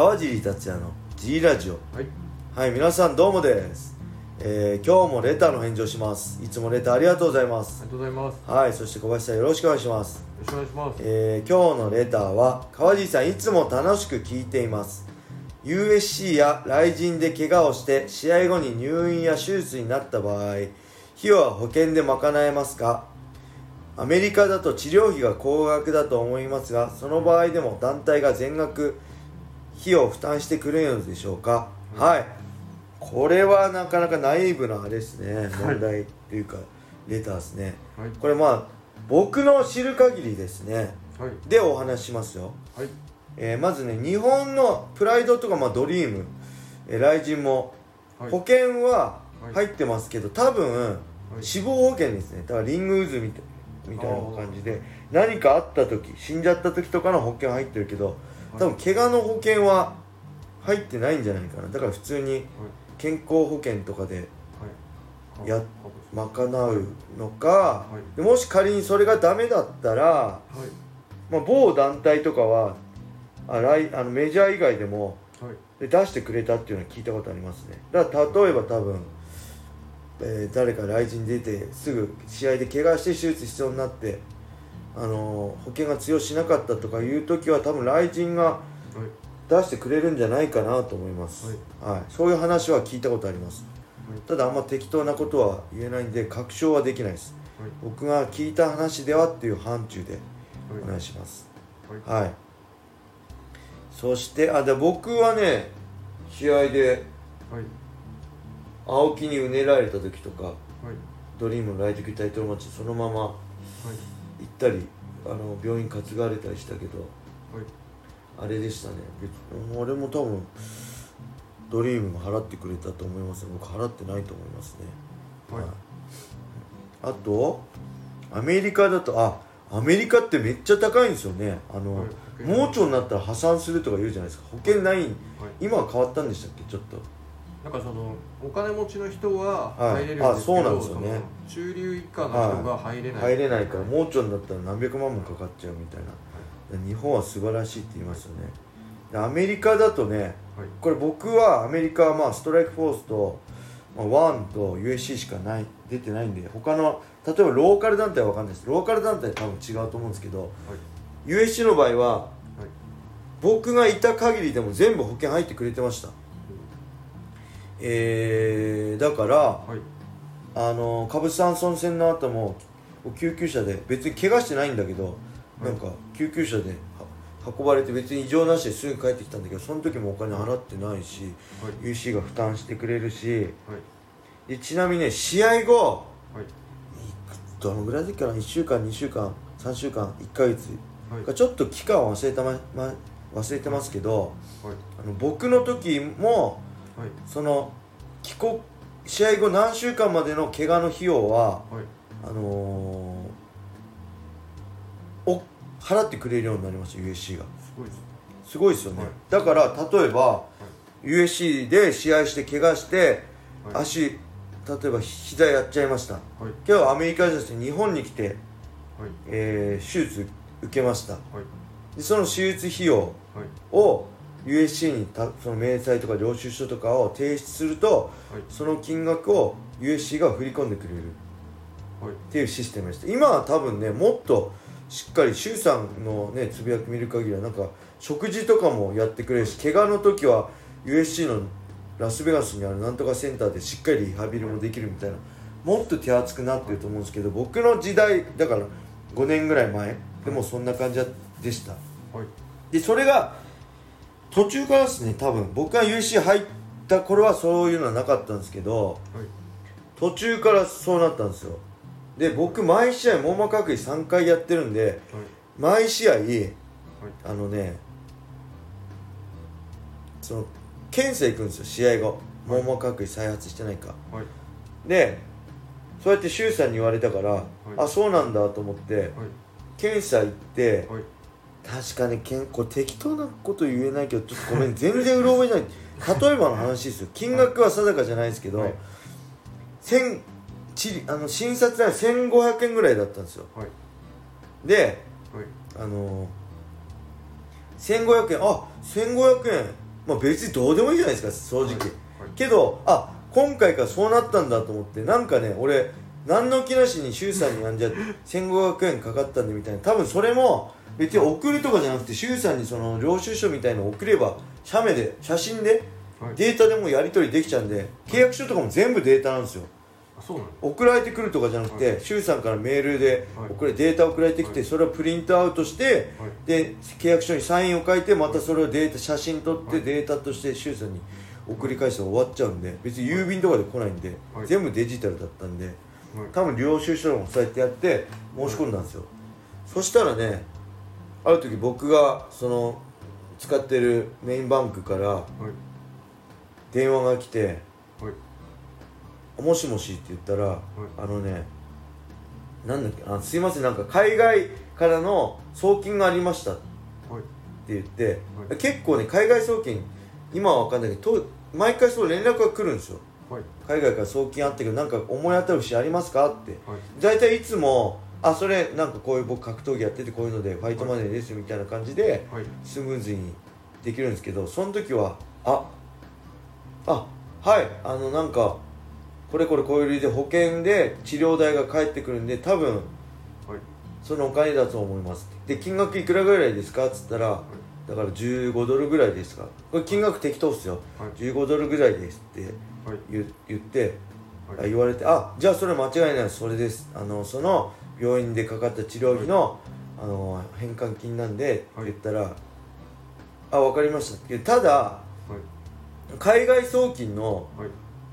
川尻達也の G ラジオ。はい。はい皆さんどうもです、えー今日もレターの返事をします。いつもレターありがとうございます。ありがとうございます。よはいそして小林さんよろしくお願いします。ろしくお願いします。えー今日のレターは川尻さんいつも楽しく聞いています。USC や雷神で怪我をして試合後に入院や手術になった場合費用は保険で賄えますか？アメリカだと治療費が高額だと思いますがその場合でも団体が全額費用を負担してくれるのでしょうか、はい。これはなかなかナイーブなあれですね。問題っていうかレターですね。はい。これまあ僕の知る限りですね。はい。でお話ししますよ、はい。えーまずね日本のプライドとか、まあ、ドリーム、えー、ライジンもはい。保険ははい。入ってますけど多分い。死亡保険ですね。だからリング渦みたいな感じで何かあった時死んじゃった時とかの保険入ってるけど多分怪我の保険は入ってないんじゃないかな。だから普通に健康保険とかではい。やは賄うのかはい。でもし仮にそれがダメだったらい。まあ、某団体とかはあ来あのメジャー以外でもはい。で出してくれたっていうのは聞いたことありますね。だから例えば多分、えー誰か来人出てすぐ試合で怪我して手術必要になって、あのー保険が通用しなかったとかいう時は多分来人がはい。出してくれるんじゃないかなと思います、はい。そういう話は聞いたことあります。はい。ただあんま適当なことは言えないんで確証はできないです。はい。僕が聞いた話ではっていう範疇でお願いします。はい。はい。そしてあで僕はね試合ではい。青木にうねられた時とかはい。ドリームのライト級タイトルマッチそのままはい行ったりあの病院担がれたりしたけどはい。あれでしたね。別俺も多分ドリームが払ってくれたと思います。僕払ってないと思いますね。はい。あとアメリカだとあアメリカってめっちゃ高いんですよね。あの、はい。盲腸になったら破産するとか言うじゃないですか。保険ない。はい。今は変わったんでしたっけ？ちょっとなんかそのお金持ちの人ははい。入れるんですけど、あそうなんですよね。中流以下の人が入れない、入れないから盲腸になったら何百万もかかっちゃうみたいな。日本は素晴らしいって言いますよね。でアメリカだとねはい。これ僕はアメリカはまあストライクフォースと、まあ、ワンと USC しかない出てないんで他の例えばローカル団体は分かんないです。ローカル団体は多分違うと思うんですけどはい。USC の場合ははい。僕がいた限りでも全部保険入ってくれてましたえー、だからはい。あのカブス・アンソン戦の後も救急車で別に怪我してないんだけど、はい。なんか救急車では運ばれて別に異常なしですぐ帰ってきたんだけどその時もお金払ってないし、はい。UC が負担してくれるしはい。でちなみにね試合後はい。どのぐらいだっけかな？1週間2週間3週間1ヶ月はい。かちょっと期間は忘れたま、ま、忘れてますけどはい。あの僕の時もはい。その帰国試合後何週間までの怪我の費用ははい。あのー、お払ってくれるようになりました USC が。すごいですすごいですよね、はい。だから例えば、USC で試合して怪我して、はい。足例えば膝やっちゃいました。はい。今日アメリカですね日本に来て、はい。えー手術受けました。はい。でその手術費用はい。を USC にたその明細とか領収書とかを提出するとはい。その金額を USC が振り込んでくれる。はい。っていうシステムでした。今は多分ねもっとしっかり周さんのねつぶやき見る限りはなんか食事とかもやってくれるし怪我の時は USC のラスベガスにあるなんとかセンターでしっかりリハビリもできるみたいなもっと手厚くなってると思うんですけど僕の時代だから5年ぐらい前でもそんな感じでした。はい。でそれが途中からですね多分僕が USC 入った頃はそういうのはなかったんですけどはい。途中からそうなったんですよ。で僕毎試合網膜剥離3回やってるんではい。毎試合はい。あのねその検査行くんですよ試合後網膜剥離再発してないか。はい。でそうやって周さんに言われたから、あそうなんだと思ってはい。検査行ってはい確かにけんこれ適当なこと言えないけどちょっとごめん全然うろ覚えじゃない。例えばの話ですよ。金額は定かじゃないですけど、はい。千ちりあの診察代1500円ぐらいだったんですよ。はい。ではい。あのー、1500円あ1500円。まあ別にどうでもいいじゃないですか正直、はい。はい、けどあ今回からそうなったんだと思ってなんかね俺何の気なしに周さんにあんじゃ1500円かかったんでみたいな。多分それも別に送るとかじゃなくて周さんにその領収書みたいのを送れば写メで写真でデータでもやり取りできちゃうんで契約書とかも全部データなんですよ。送られてくるとかじゃなくて周、はい、さんからメールで送れ、データ送られてきて、それをプリントアウトして、で契約書にサインを書いてまたそれをデータ写真撮ってデータとして周さんに送り返して終わっちゃうんで別に郵便とかで来ないんで、全部デジタルだったんで、多分領収書もそうやってやって申し込んだんですよ、そしたらねある時僕がその使ってるメインバンクから電話が来て「もしもし」って言ったら、あのねなんだっけあすいませんなんか海外からの送金がありましたって言って、結構ね海外送金今は分かんないけど毎回そう連絡が来るんですよ、海外から送金あったけどなんか思い当たる節ありますかって、大体いつもあそれなんかこういう僕格闘技やっててこういうのでファイトマネーですみたいな感じでスムーズにできるんですけどその時はああはいあのなんかこれこれこういう理由で保険で治療代が返ってくるんで多分、はい、そのお金だと思います。で金額いくらぐらいですか？っつったら、はい、だから15ドルぐらいですか？これ金額適当っすよ、はい、15ドルぐらいですって言,、言って、はい、言われてあじゃあそれ間違いないそれです。あのその病院でかかった治療費の,、あの返還金なんで、って言ったら「あ分かりました」ただ、海外送金の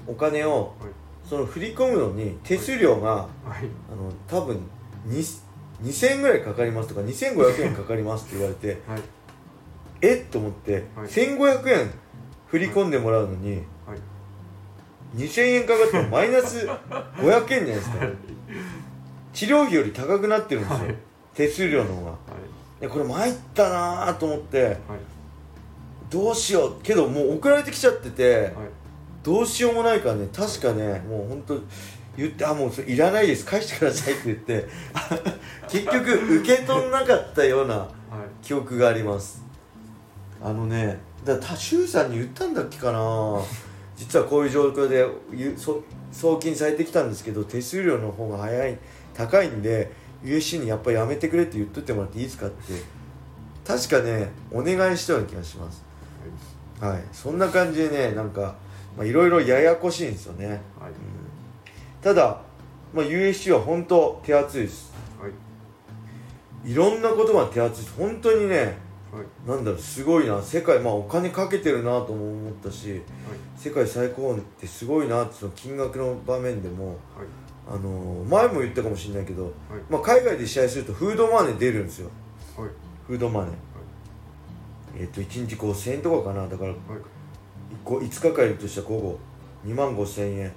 お金を、その振り込むのに手数料が、あの多分2000円ぐらいかかりますとか2500円かかりますって言われて、はい、え？っと思って、はい、1500円振り込んでもらうのに、はい、2000円かかってマイナス500円じゃないですか、治療費より高くなってるんですよ、はい、手数料の方が、はい、でこれ参ったなと思って、はい、どうしよう。けどもう送られてきちゃってて、どうしようもないからね確かねもう本当言って「あもうそれいらないです。返してください」って言って。結局受け取んなかったような記憶があります。あのねだから多州さんに言ったんだっけかな。実はこういう状況で送金されてきたんですけど手数料の方が早い高いんで USC にやっぱりやめてくれって言っといてもらっていいですかって。確かねお願いしたような気がします。はい、そんな感じでねなんかいろいろややこしいんですよね、はい。うん、ただ、まあ、USC は本当手厚いです、はい、いろんなことが手厚い本当にね、はい、なんだろうすごいな。世界まあお金かけてるなとも思ったし、はい、世界最高ってすごいなってその金額の場面でも、あのー、前も言ったかもしれないけど、はい、まあ、海外で試合するとフードマネー出るんですよ、はい、フードマネー、はい、えっ、ー、と1日5000円とかかな。だから、はい、5, 日間いるとしたら午後2万5000円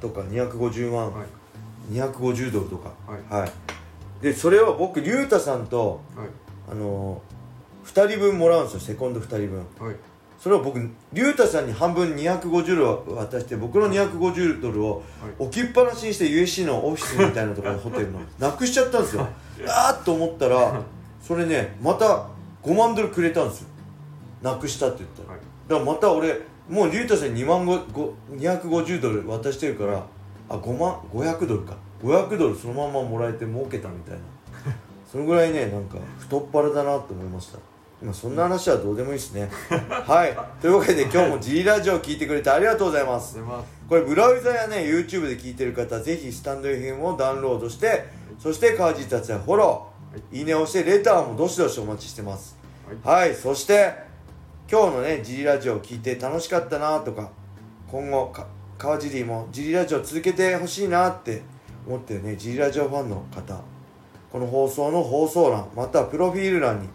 とか250万、はい、250ドルとか。はい、でそれは僕竜太さんと、あのー、2人分もらうんですよ。セコンド2人分、それを僕竜太さんに半分250ドル渡して僕の250ドルを置きっぱなしにして USC のオフィスみたいなところのホテルの なくしちゃったんですよ。あーっと思ったらそれねまた5万ドルくれたんですよ。なくしたって言ったら、だからまた俺もう竜太さんに2万250ドル渡してるからあ5万500ドルか。500ドルそのままもらえて儲けたみたいな。そのぐらいねなんか太っ腹だなと思いましたまあ、そんな話はどうでもいいですね。はい。というわけで今日も G ラジオを聞いてくれてありがとうございます。これブラウザやね YouTube で聞いてる方ぜひスタンド FM をダウンロードしてそして川地達也フォロー、い、いねをしてレターもどしどしお待ちしてます。はい、はい、そして今日のね G ラジオを聞いて楽しかったなとか今後川尻も G ラジオ続けてほしいなって思ってるね G ラジオファンの方。この放送の放送欄またはプロフィール欄に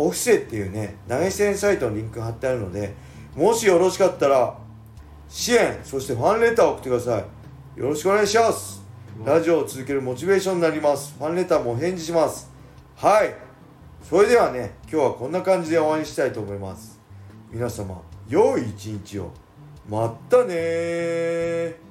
オフセっていうね投げ銭サイトのリンク貼ってあるのでもしよろしかったら支援そしてファンレターを送ってください。よろしくお願いします。ラジオを続けるモチベーションになります。ファンレターもお返事します。はい。それではね今日はこんな感じで終わりにしたいと思います。皆様良い一日を。またね